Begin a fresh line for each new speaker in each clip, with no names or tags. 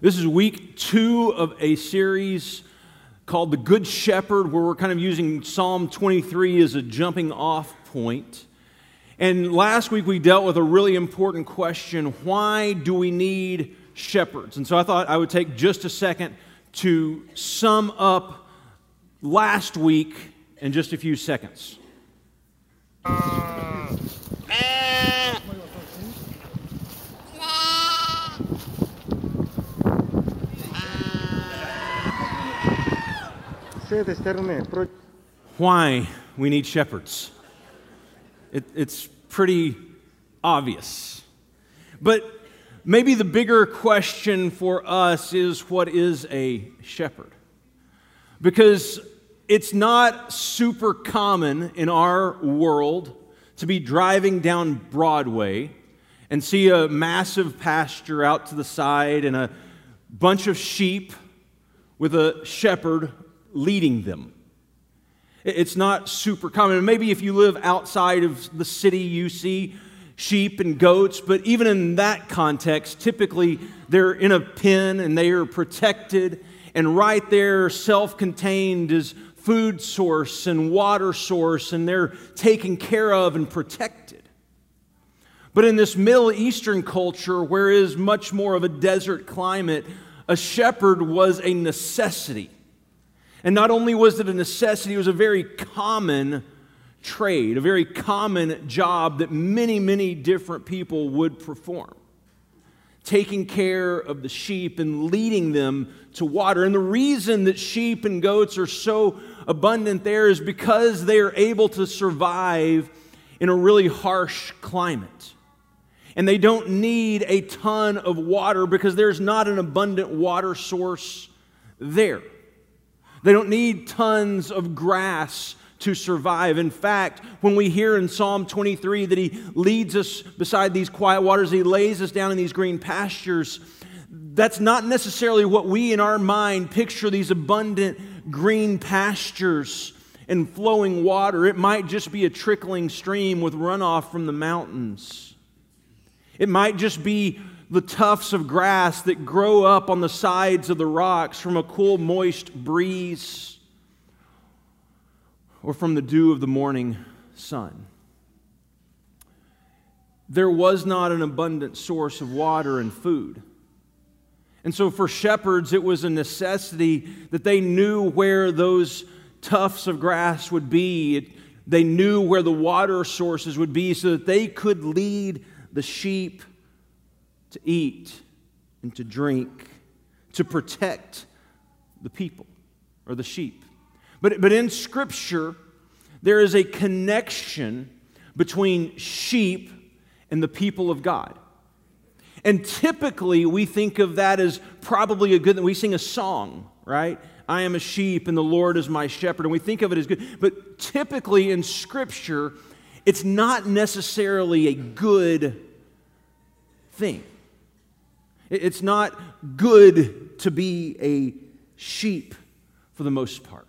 This is week two of a series called The Good Shepherd, where we're kind of using Psalm 23 as a jumping off point. And last week we dealt with a really important question why do we need shepherds? And so I thought I would take just a second to sum up last week in just a few seconds. Why we need shepherds. It, it's pretty obvious. But maybe the bigger question for us is what is a shepherd? Because it's not super common in our world to be driving down Broadway and see a massive pasture out to the side and a bunch of sheep with a shepherd leading them. It's not super common. Maybe if you live outside of the city, you see sheep and goats, but even in that context, typically they're in a pen and they are protected, and right there, self contained, is food source and water source, and they're taken care of and protected. But in this Middle Eastern culture, where is much more of a desert climate, a shepherd was a necessity. And not only was it a necessity, it was a very common trade, a very common job that many, many different people would perform. Taking care of the sheep and leading them to water. And the reason that sheep and goats are so abundant there is because they are able to survive in a really harsh climate. And they don't need a ton of water because there's not an abundant water source there. They don't need tons of grass to survive. In fact, when we hear in Psalm 23 that He leads us beside these quiet waters, He lays us down in these green pastures, that's not necessarily what we in our mind picture these abundant green pastures and flowing water. It might just be a trickling stream with runoff from the mountains. It might just be the tufts of grass that grow up on the sides of the rocks from a cool, moist breeze or from the dew of the morning sun. There was not an abundant source of water and food. And so, for shepherds, it was a necessity that they knew where those tufts of grass would be. They knew where the water sources would be so that they could lead the sheep to eat and to drink, to protect the people or the sheep. But, but in Scripture, there is a connection between sheep and the people of God. And typically, we think of that as probably a good thing. We sing a song, right? I am a sheep and the Lord is my shepherd. And we think of it as good. But typically in Scripture, it's not necessarily a good thing. It's not good to be a sheep for the most part.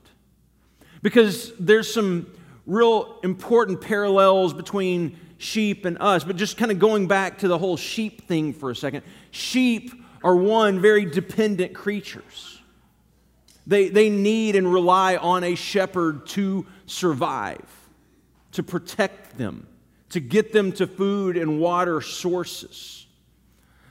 Because there's some real important parallels between sheep and us. But just kind of going back to the whole sheep thing for a second sheep are one, very dependent creatures. They, they need and rely on a shepherd to survive, to protect them, to get them to food and water sources.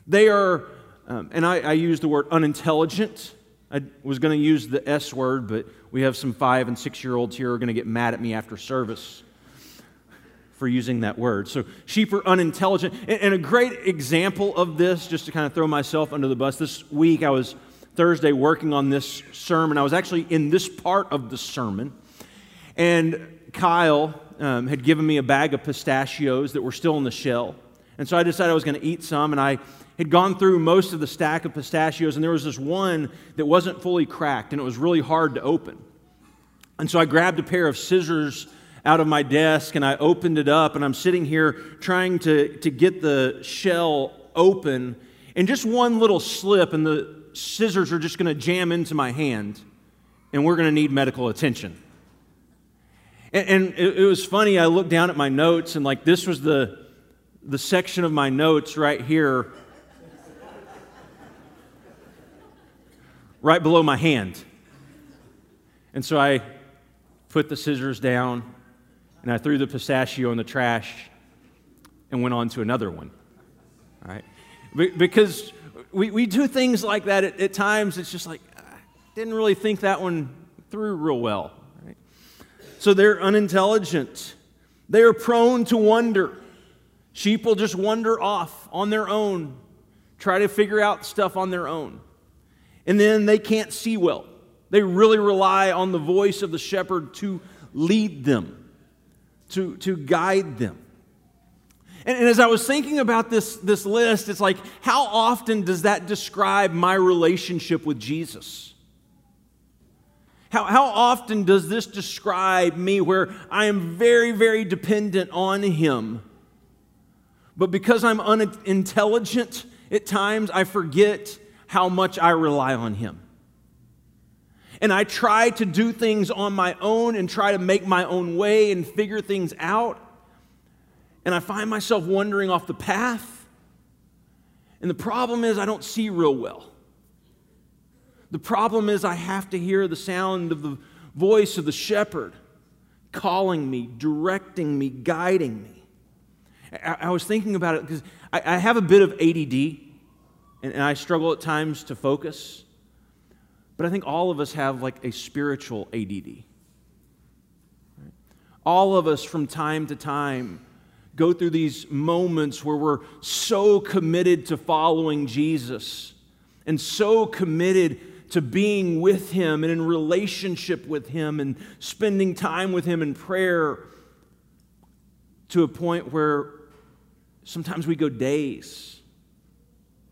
They are um, and I, I use the word unintelligent. I was going to use the S word, but we have some five and six year olds here who are going to get mad at me after service for using that word. So, sheep are unintelligent. And, and, a great example of this, just to kind of throw myself under the bus, this week I was Thursday working on this sermon. I was actually in this part of the sermon. And Kyle um, had given me a bag of pistachios that were still in the shell. And so I decided I was going to eat some, and I had gone through most of the stack of pistachios, and there was this one that wasn't fully cracked, and it was really hard to open. And so I grabbed a pair of scissors out of my desk and I opened it up, and I'm sitting here trying to, to get the shell open, and just one little slip, and the scissors are just going to jam into my hand, and we're going to need medical attention. And, and it, it was funny, I looked down at my notes, and like this was the, the section of my notes right here right below my hand. And so I put the scissors down and I threw the pistachio in the trash and went on to another one. All right? Because we, we do things like that at, at times, it's just like, I didn't really think that one through real well. Right? So they're unintelligent. They are prone to wonder. Sheep will just wander off on their own, try to figure out stuff on their own. And then they can't see well. They really rely on the voice of the shepherd to lead them, to, to guide them. And, and, as I was thinking about this, this list, it's like, how often does that describe my relationship with Jesus? How, how often does this describe me where I am very, very dependent on Him? But because I'm unintelligent at times, I forget how much I rely on Him. And I try to do things on my own and try to make my own way and figure things out. And I find myself wandering off the path. And the problem is, I don't see real well. The problem is, I have to hear the sound of the voice of the shepherd calling me, directing me, guiding me. I, I was thinking about it because I, I, have a bit of ADD and, and I struggle at times to focus. But I think all of us have like a spiritual ADD. All of us from time to time go through these moments where we're so committed to following Jesus and so committed to being with Him and in relationship with Him and spending time with Him in prayer to a point where sometimes we go days.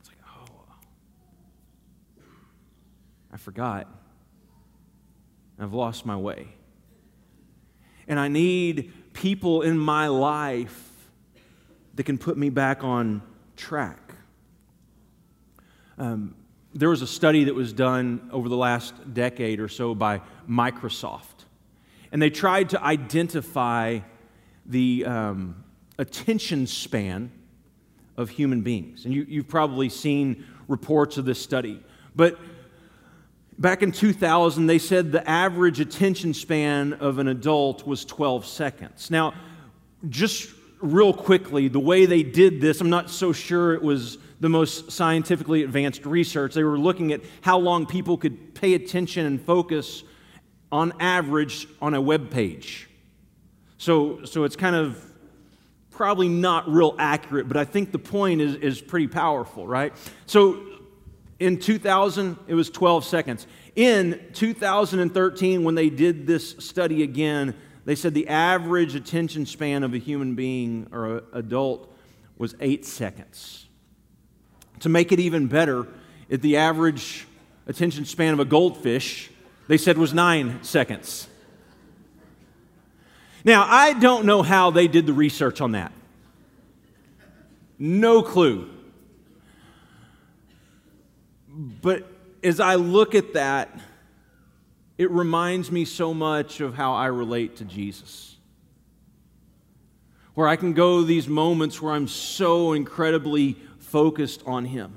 It's like, oh, I forgot. I've lost my way. And I need people in my life that can put me back on track. Um, there was a study that was done over the last decade or so by Microsoft, and they tried to identify the um, attention span of human beings. And you, you've probably seen reports of this study. But back in 2000, they said the average attention span of an adult was 12 seconds. Now, just real quickly, the way they did this, I'm not so sure it was the most scientifically advanced research. They were looking at how long people could pay attention and focus on average on a web page. So, so it's kind of probably not real accurate, but I think the point is, is pretty powerful, right? So in 2000, it was 12 seconds. In 2013, when they did this study again, they said the average attention span of a human being or adult was eight seconds. To make it even better, the average attention span of a goldfish, they said was nine seconds. Now, I don't know how they did the research on that. No clue. But as I look at that, it reminds me so much of how I relate to Jesus. Where I can go these moments where I'm so incredibly focused on Him,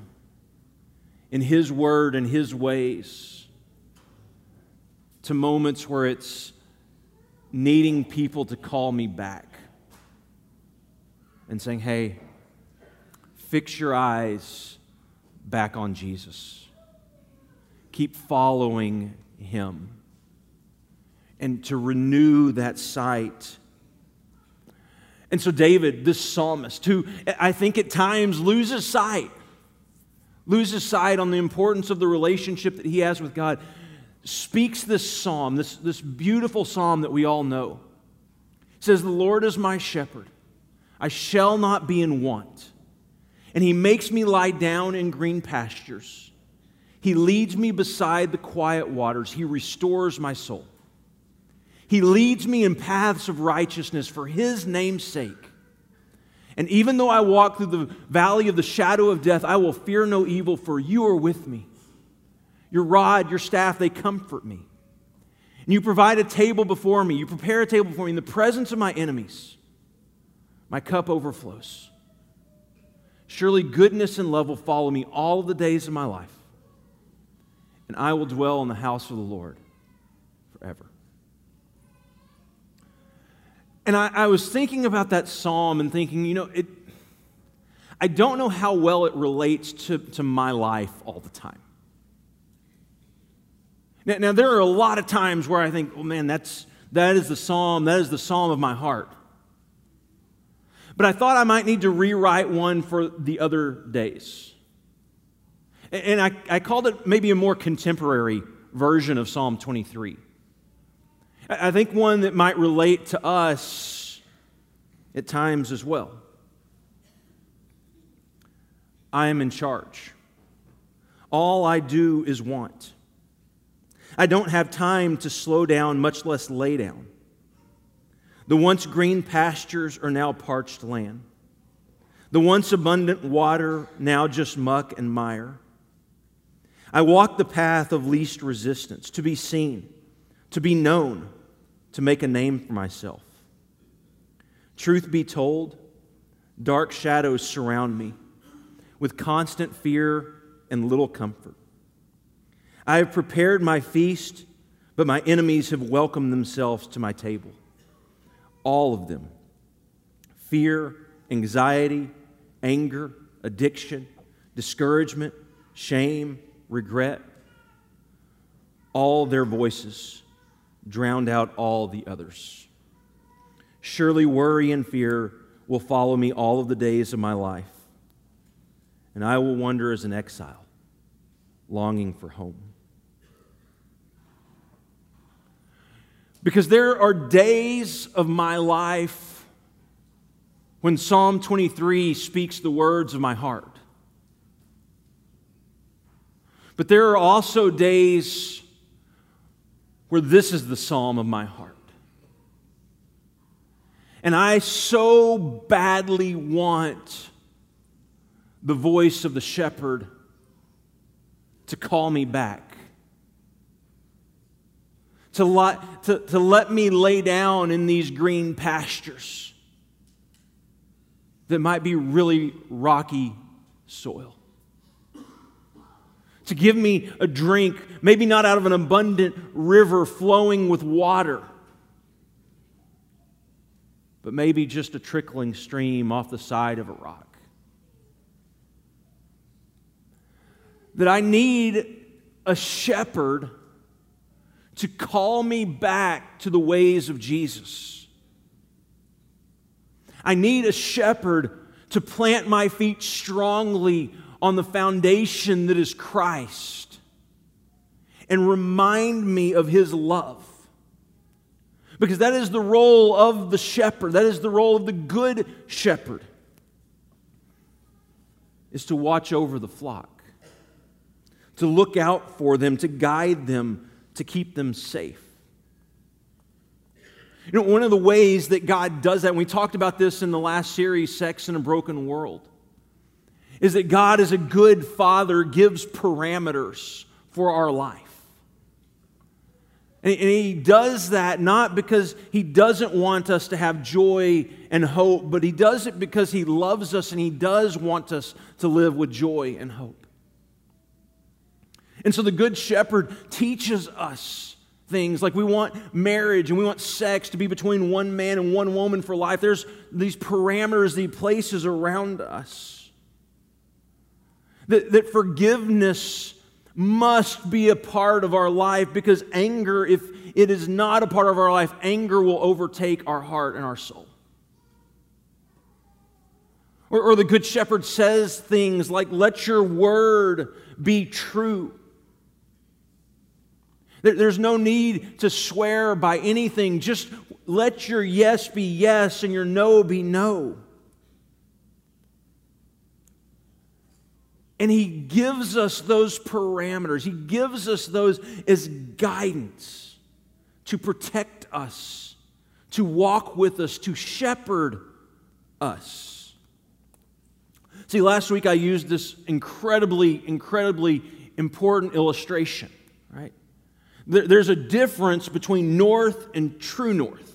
in His Word and His ways, to moments where it's needing people to call me back and saying, hey, fix your eyes back on Jesus. Keep following him. And to renew that sight. And so, David, this psalmist, who I think at times loses sight, loses sight on the importance of the relationship that he has with God, speaks this psalm, this, this beautiful psalm that we all know. It says, The Lord is my shepherd, I shall not be in want. And he makes me lie down in green pastures. He leads me beside the quiet waters. He restores my soul. He leads me in paths of righteousness for his name's sake. And even though I walk through the valley of the shadow of death, I will fear no evil, for you are with me. Your rod, your staff, they comfort me. And you provide a table before me. You prepare a table before me in the presence of my enemies. My cup overflows. Surely goodness and love will follow me all the days of my life. and I will dwell in the house of the Lord forever. And I, I, was thinking about that psalm and thinking, you know, it, I don't know how well it relates to, to my life all the time. Now, now, there are a lot of times where I think, oh man, that's, that is the psalm, that is the psalm of my heart. But I thought I might need to rewrite one for the other days. And I, I called it maybe a more contemporary version of Psalm 23. I think one that might relate to us at times as well. I am in charge. All I do is want. I don't have time to slow down, much less lay down. The once green pastures are now parched land. The once abundant water, now just muck and mire. I walk the path of least resistance to be seen, to be known, to make a name for myself. Truth be told, dark shadows surround me with constant fear and little comfort. I have prepared my feast, but my enemies have welcomed themselves to my table. All of them fear, anxiety, anger, addiction, discouragement, shame, regret. All their voices drowned out all the others. Surely worry and fear will follow me all of the days of my life, and I will wander as an exile, longing for home. Because there are days of my life when Psalm 23 speaks the words of my heart. But there are also days where this is the psalm of my heart. And I so badly want the voice of the shepherd to call me back. To let, to, to let me lay down in these green pastures that might be really rocky soil to give me a drink, maybe not out of an abundant river flowing with water, but maybe just a trickling stream off the side of a rock. That I need a shepherd to call me back to the ways of Jesus. I need a shepherd to plant my feet strongly on the foundation that is Christ and remind me of his love. Because that is the role of the shepherd, that is the role of the good shepherd, is to watch over the flock, to look out for them, to guide them, to keep them safe. You know, one of the ways that God does that, and we talked about this in the last series, Sex in a Broken World, is that God, as a good father, gives parameters for our life. And he does that not because he doesn't want us to have joy and hope, but he does it because he loves us and he does want us to live with joy and hope. And so the Good Shepherd teaches us things like we want marriage and we want sex to be between one man and one woman for life. There's these parameters, these places around us. That, that forgiveness must be a part of our life because anger, if it is not a part of our life, anger will overtake our heart and our soul. Or, or the Good Shepherd says things like, Let your word be true. There, there's no need to swear by anything. Just let your yes be yes and your no be no. And he gives us those parameters, he gives us those as guidance to protect us, to walk with us, to shepherd us. See, last week I used this incredibly, incredibly important illustration, right? There's a difference between north and true north.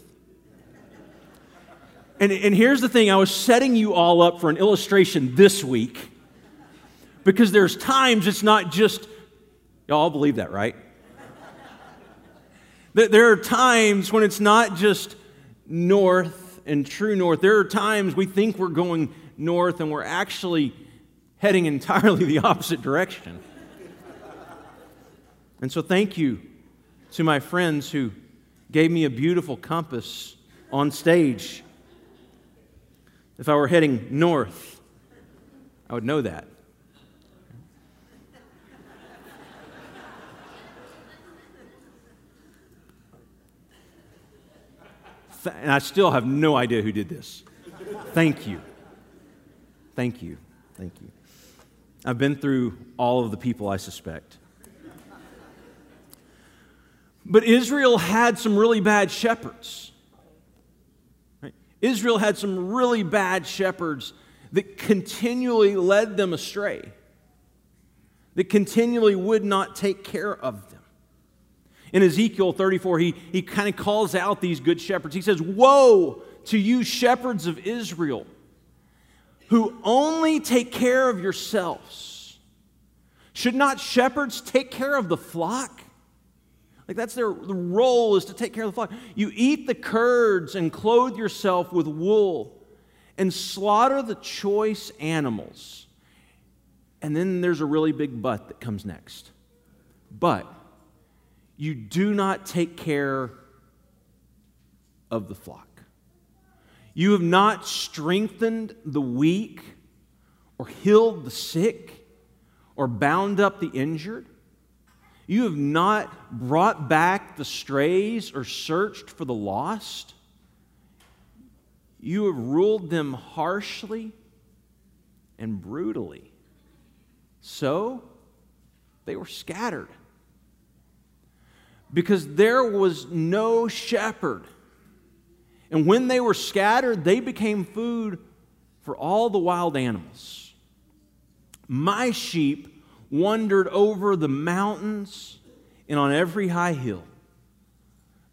And, and here's the thing I was setting you all up for an illustration this week because there's times it's not just Y'all believe that, right? there are times when it's not just north and true north. There are times we think we're going north and we're actually heading entirely the opposite direction. And so, thank you to my friends who gave me a beautiful compass on stage. If I were heading north, I would know that. And I still have no idea who did this. Thank you. Thank you. Thank you. I've been through all of the people I suspect. But Israel had some really bad shepherds. Israel had some really bad shepherds that continually led them astray, that continually would not take care of them. In Ezekiel 34, he, he kind of calls out these good shepherds. He says, Woe to you, shepherds of Israel, who only take care of yourselves. Should not shepherds take care of the flock? Like that's their the role is to take care of the flock. You eat the curds and clothe yourself with wool and slaughter the choice animals. And then there's a really big but that comes next. But you do not take care of the flock. You have not strengthened the weak or healed the sick or bound up the injured. You have not brought back the strays or searched for the lost. You have ruled them harshly and brutally. So they were scattered because there was no shepherd. And when they were scattered, they became food for all the wild animals. My sheep wandered over the mountains and on every high hill.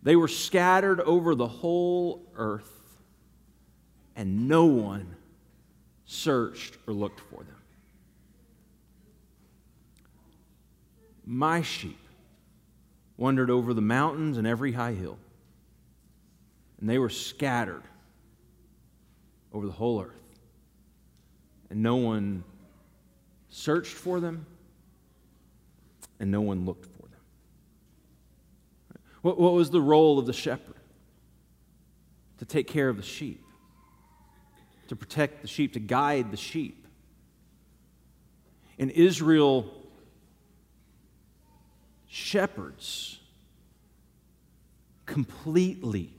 They were scattered over the whole earth, and no one searched or looked for them. My sheep wandered over the mountains and every high hill, and they were scattered over the whole earth, and no one searched for them and no one looked for them. What, what was the role of the shepherd? To take care of the sheep, to protect the sheep, to guide the sheep. In Israel, shepherds completely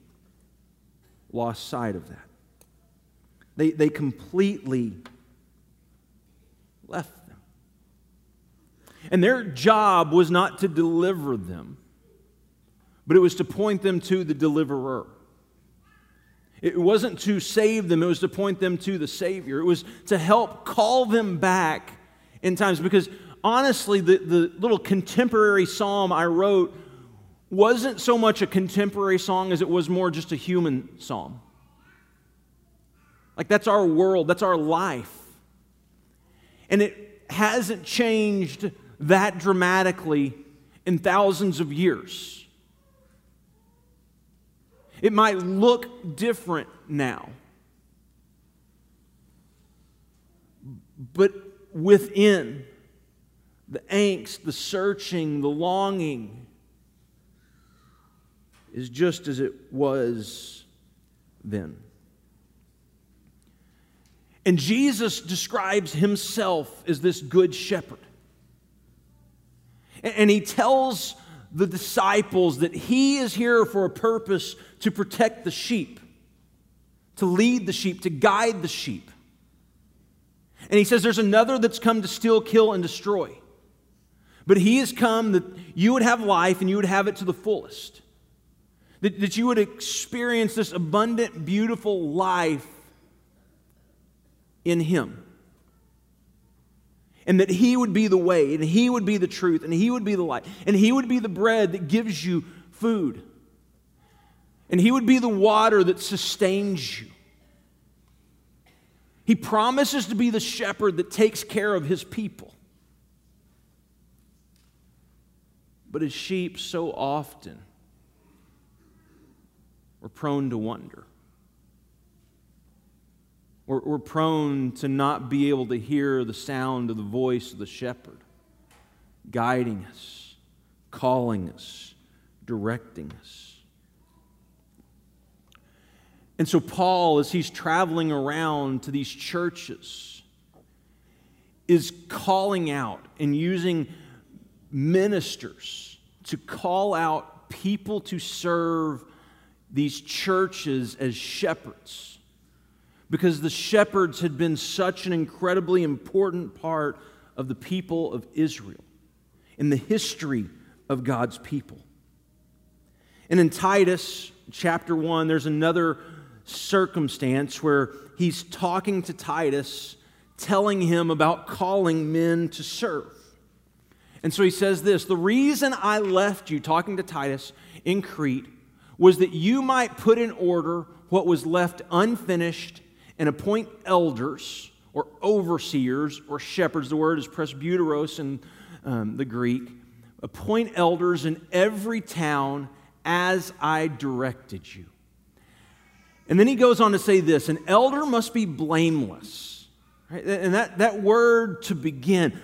lost sight of that. They, they completely left and their job was not to deliver them, but it was to point them to the deliverer. It wasn't to save them, it was to point them to the Savior. It was to help call them back in times. Because honestly, the, the little contemporary psalm I wrote wasn't so much a contemporary song as it was more just a human psalm. Like, that's our world, that's our life. And it hasn't changed that dramatically in thousands of years. It might look different now. But within the angst, the searching, the longing is just as it was then. And Jesus describes himself as this good shepherd. And he tells the disciples that he is here for a purpose to protect the sheep, to lead the sheep, to guide the sheep. And he says there's another that's come to steal, kill, and destroy. But he has come that you would have life and you would have it to the fullest. That, that you would experience this abundant, beautiful life in him and that He would be the way, and He would be the truth, and He would be the light, and He would be the bread that gives you food, and He would be the water that sustains you. He promises to be the shepherd that takes care of His people. But His sheep, so often, we're prone to wonder. We're, we're prone to not be able to hear the sound of the voice of the shepherd guiding us, calling us, directing us. And so, Paul, as he's traveling around to these churches, is calling out and using ministers to call out people to serve these churches as shepherds because the shepherds had been such an incredibly important part of the people of Israel in the history of God's people. And in Titus chapter 1, there's another circumstance where he's talking to Titus, telling him about calling men to serve. And so he says this The reason I left you, talking to Titus in Crete, was that you might put in order what was left unfinished and appoint elders or overseers or shepherds. The word is presbyteros in um, the Greek. Appoint elders in every town as I directed you. And then he goes on to say this an elder must be blameless. Right? And that, that word to begin,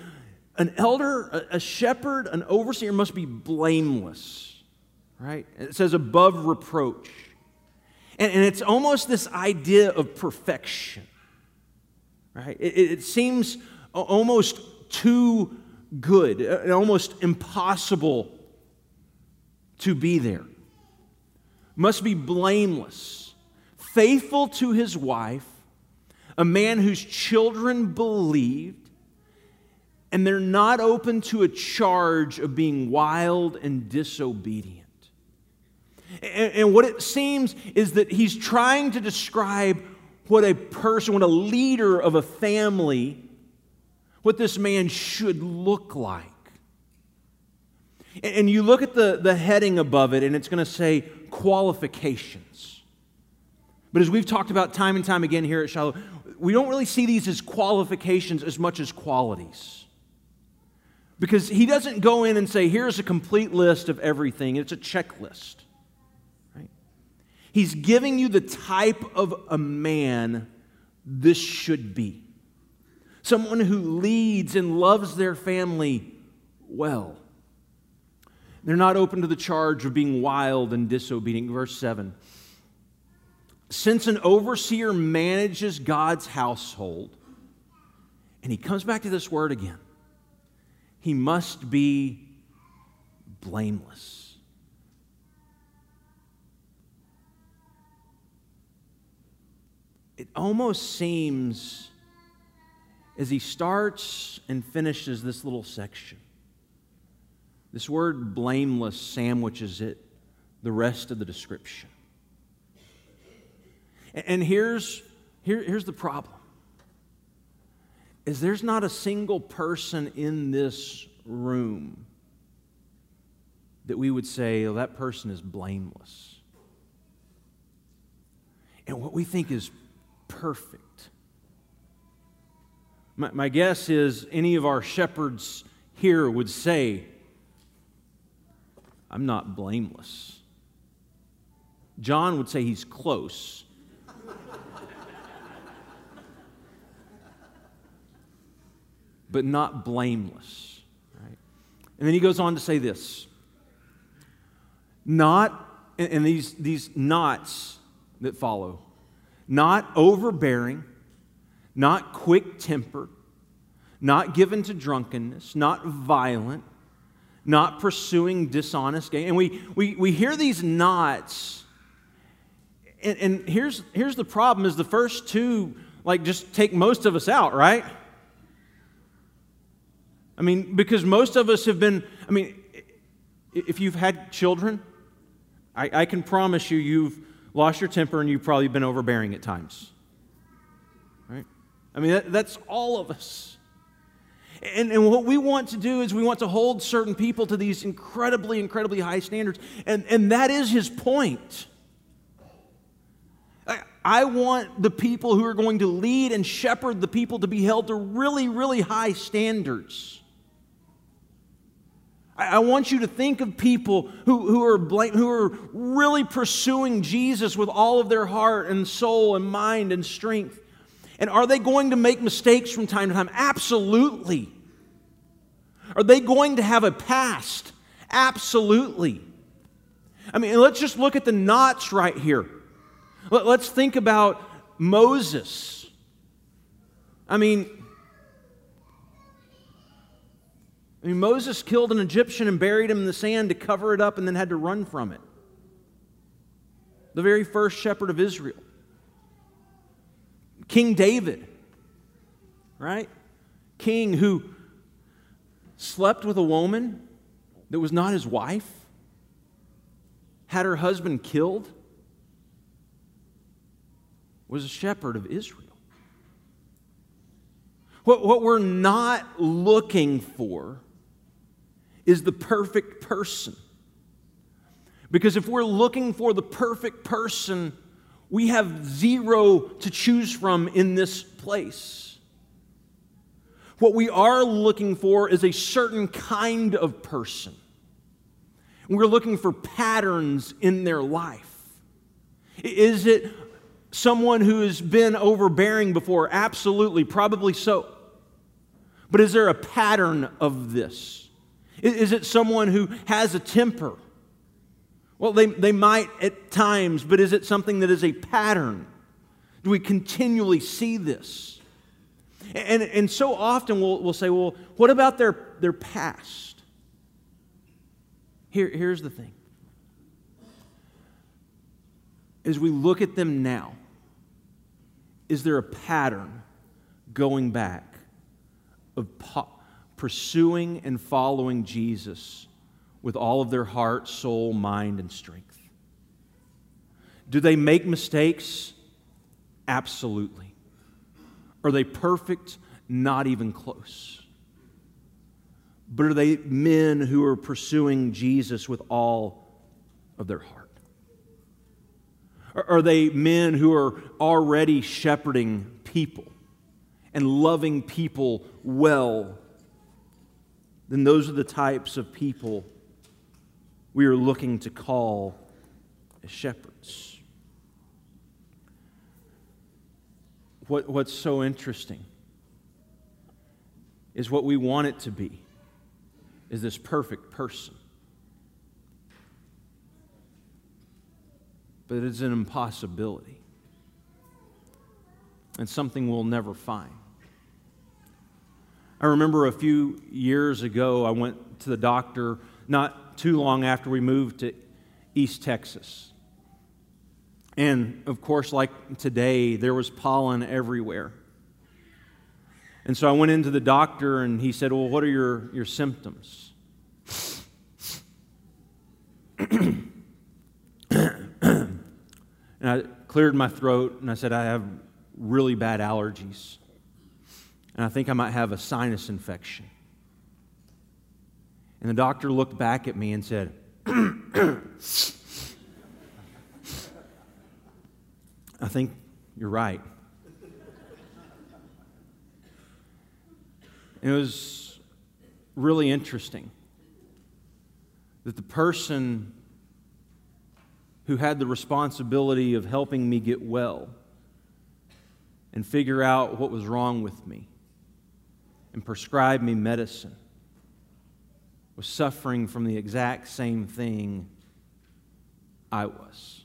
an elder, a, a shepherd, an overseer must be blameless. Right? It says above reproach. And, and it's almost this idea of perfection, right? It, it seems almost too good, almost impossible to be there. Must be blameless, faithful to his wife, a man whose children believed, and they're not open to a charge of being wild and disobedient. And, and what it seems is that he's trying to describe what a person, what a leader of a family, what this man should look like. And you look at the, the heading above it, and it's going to say qualifications. But as we've talked about time and time again here at Shiloh, we don't really see these as qualifications as much as qualities. Because he doesn't go in and say, here's a complete list of everything, it's a checklist. He's giving you the type of a man this should be someone who leads and loves their family well. They're not open to the charge of being wild and disobedient. Verse 7 Since an overseer manages God's household, and he comes back to this word again, he must be blameless. It almost seems as he starts and finishes this little section, this word blameless sandwiches it the rest of the description. And here's, here, here's the problem is there's not a single person in this room that we would say, oh, that person is blameless. And what we think is perfect. My, my guess is any of our shepherds here would say, I'm not blameless. John would say he's close. but not blameless. Right? And then he goes on to say this not, and these, these nots that follow, not overbearing, not quick tempered, not given to drunkenness, not violent, not pursuing dishonest gain. And we, we, we hear these nots, and, and here's, here's the problem is the first two, like, just take most of us out, right? I mean, because most of us have been, I mean, if you've had children, I, I can promise you, you've lost your temper and you've probably been overbearing at times. Right? I mean, that, that's all of us. And, and what we want to do is we want to hold certain people to these incredibly, incredibly high standards. And, and that is his point. I, I want the people who are going to lead and shepherd the people to be held to really, really high standards. I want you to think of people who, who, are blank, who are really pursuing Jesus with all of their heart and soul and mind and strength. And are they going to make mistakes from time to time? Absolutely. Are they going to have a past? Absolutely. I mean, let's just look at the nots right here. Let's think about Moses. I mean, I mean, Moses killed an Egyptian and buried him in the sand to cover it up and then had to run from it. The very first shepherd of Israel. King David, right? King who slept with a woman that was not his wife, had her husband killed, was a shepherd of Israel. What, what we're not looking for is the perfect person. Because if we're looking for the perfect person, we have zero to choose from in this place. What we are looking for is a certain kind of person. We're looking for patterns in their life. Is it someone who has been overbearing before? Absolutely, probably so. But is there a pattern of this? Is it someone who has a temper? Well, they, they might at times, but is it something that is a pattern? Do we continually see this? And, and so often we'll, we'll say, well, what about their, their past? Here, here's the thing. As we look at them now, is there a pattern going back of pursuing and following Jesus with all of their heart, soul, mind, and strength. Do they make mistakes? Absolutely. Are they perfect? Not even close. But are they men who are pursuing Jesus with all of their heart? Are they men who are already shepherding people and loving people well then those are the types of people we are looking to call as shepherds. What, what's so interesting is what we want it to be is this perfect person. But it's an impossibility and something we'll never find. I remember a few years ago, I went to the doctor not too long after we moved to East Texas. And of course, like today, there was pollen everywhere. And so I went into the doctor and he said, Well, what are your, your symptoms? and I cleared my throat and I said, I have really bad allergies and I think I might have a sinus infection. And the doctor looked back at me and said, I think you're right. it was really interesting that the person who had the responsibility of helping me get well and figure out what was wrong with me and prescribed me medicine was suffering from the exact same thing I was.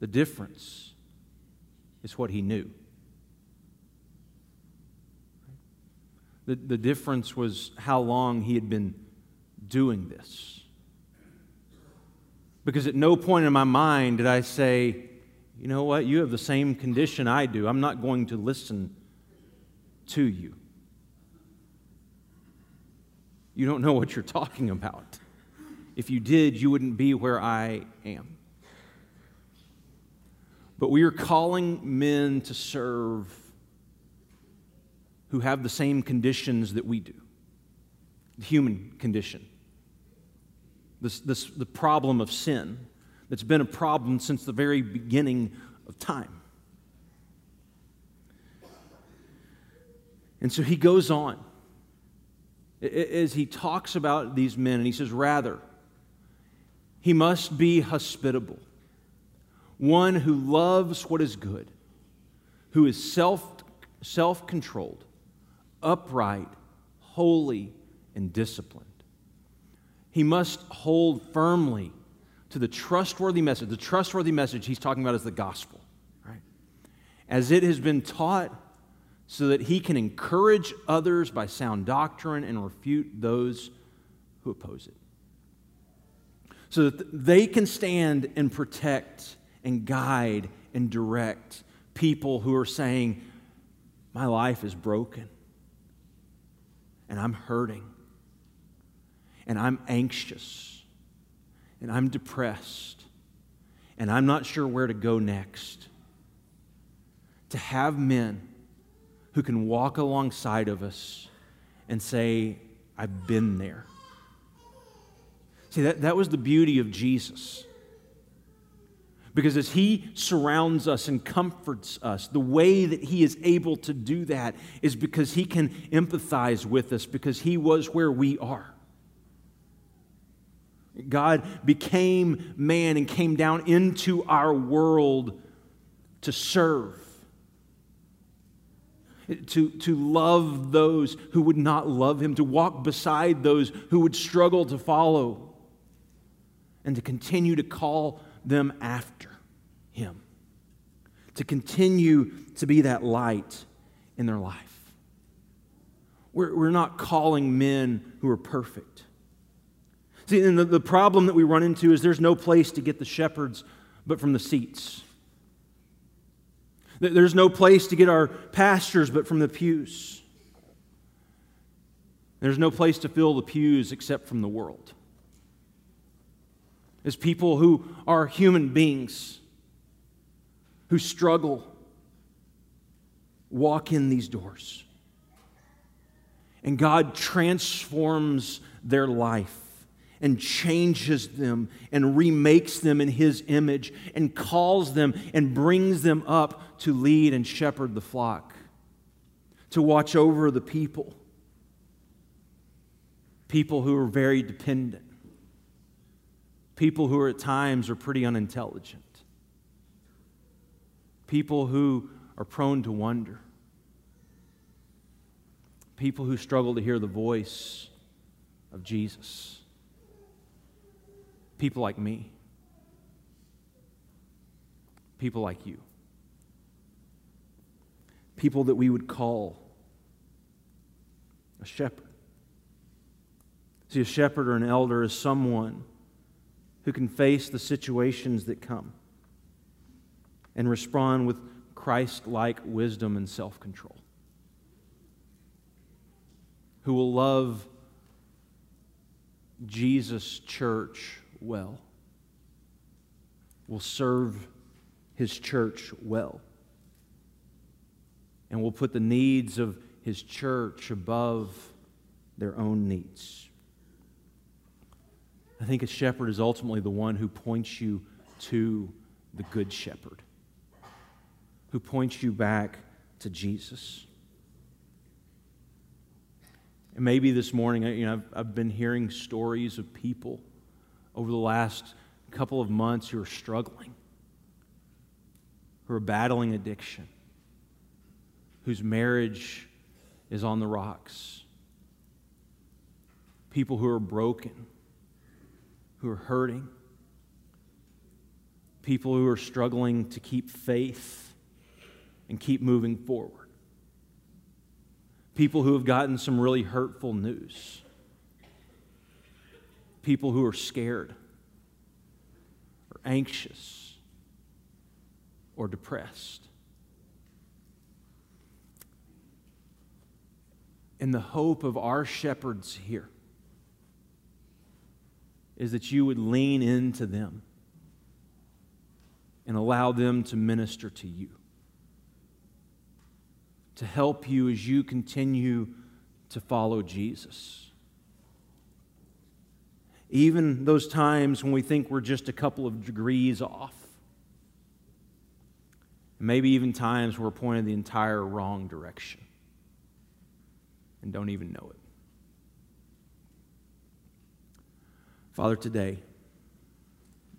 The difference is what he knew. The, the difference was how long he had been doing this. Because at no point in my mind did I say, you know what? You have the same condition I do. I'm not going to listen to you. You don't know what you're talking about. If you did, you wouldn't be where I am. But we are calling men to serve who have the same conditions that we do the human condition, this, this, the problem of sin that's been a problem since the very beginning of time. And so he goes on as he talks about these men, and he says, Rather, he must be hospitable, one who loves what is good, who is self controlled, upright, holy, and disciplined. He must hold firmly to the trustworthy message. The trustworthy message he's talking about is the gospel, right? As it has been taught, so that he can encourage others by sound doctrine and refute those who oppose it. So that they can stand and protect and guide and direct people who are saying, My life is broken, and I'm hurting, and I'm anxious, and I'm depressed, and I'm not sure where to go next. To have men who can walk alongside of us and say, I've been there. See, that, that was the beauty of Jesus. Because as He surrounds us and comforts us, the way that He is able to do that is because He can empathize with us, because He was where we are. God became man and came down into our world to serve to, to love those who would not love him, to walk beside those who would struggle to follow, and to continue to call them after him, to continue to be that light in their life. We're, we're not calling men who are perfect. See, and the, the problem that we run into is there's no place to get the shepherds but from the seats. There's no place to get our pastors but from the pews. There's no place to fill the pews except from the world. As people who are human beings who struggle walk in these doors. And God transforms their life and changes them and remakes them in His image and calls them and brings them up to lead and shepherd the flock, to watch over the people. People who are very dependent, people who are at times are pretty unintelligent, people who are prone to wonder, people who struggle to hear the voice of Jesus people like me, people like you, people that we would call a shepherd. See, a shepherd or an elder is someone who can face the situations that come and respond with Christ like wisdom and self control, who will love Jesus' church well, will serve his church well, and will put the needs of his church above their own needs. I think a shepherd is ultimately the one who points you to the good shepherd, who points you back to Jesus. And maybe this morning, you know, I've, I've been hearing stories of people over the last couple of months who are struggling, who are battling addiction, whose marriage is on the rocks, people who are broken, who are hurting, people who are struggling to keep faith and keep moving forward, people who have gotten some really hurtful news people who are scared or anxious or depressed. And the hope of our shepherds here is that you would lean into them and allow them to minister to you, to help you as you continue to follow Jesus even those times when we think we're just a couple of degrees off. Maybe even times we're pointed the entire wrong direction. and don't even know it. Father, today,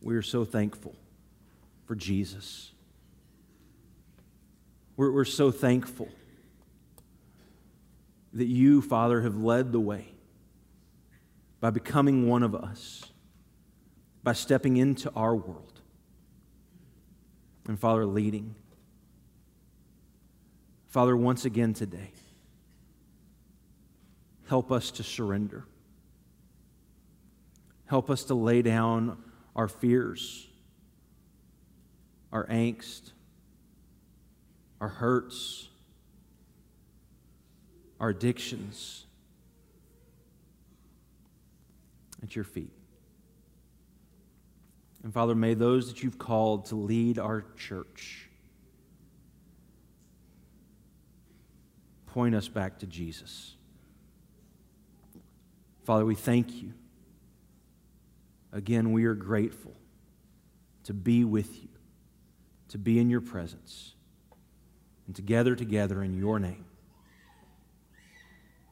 we are so thankful for Jesus. We're, we're so thankful that you, Father, have led the way by becoming one of us, by stepping into our world, and, Father, leading. Father, once again today, help us to surrender. Help us to lay down our fears, our angst, our hurts, our addictions at your feet. And Father, may those that you've called to lead our church point us back to Jesus. Father, we thank you. Again, we are grateful to be with you, to be in your presence, and to gather together in your name.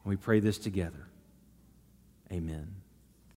And we pray this together. Amen.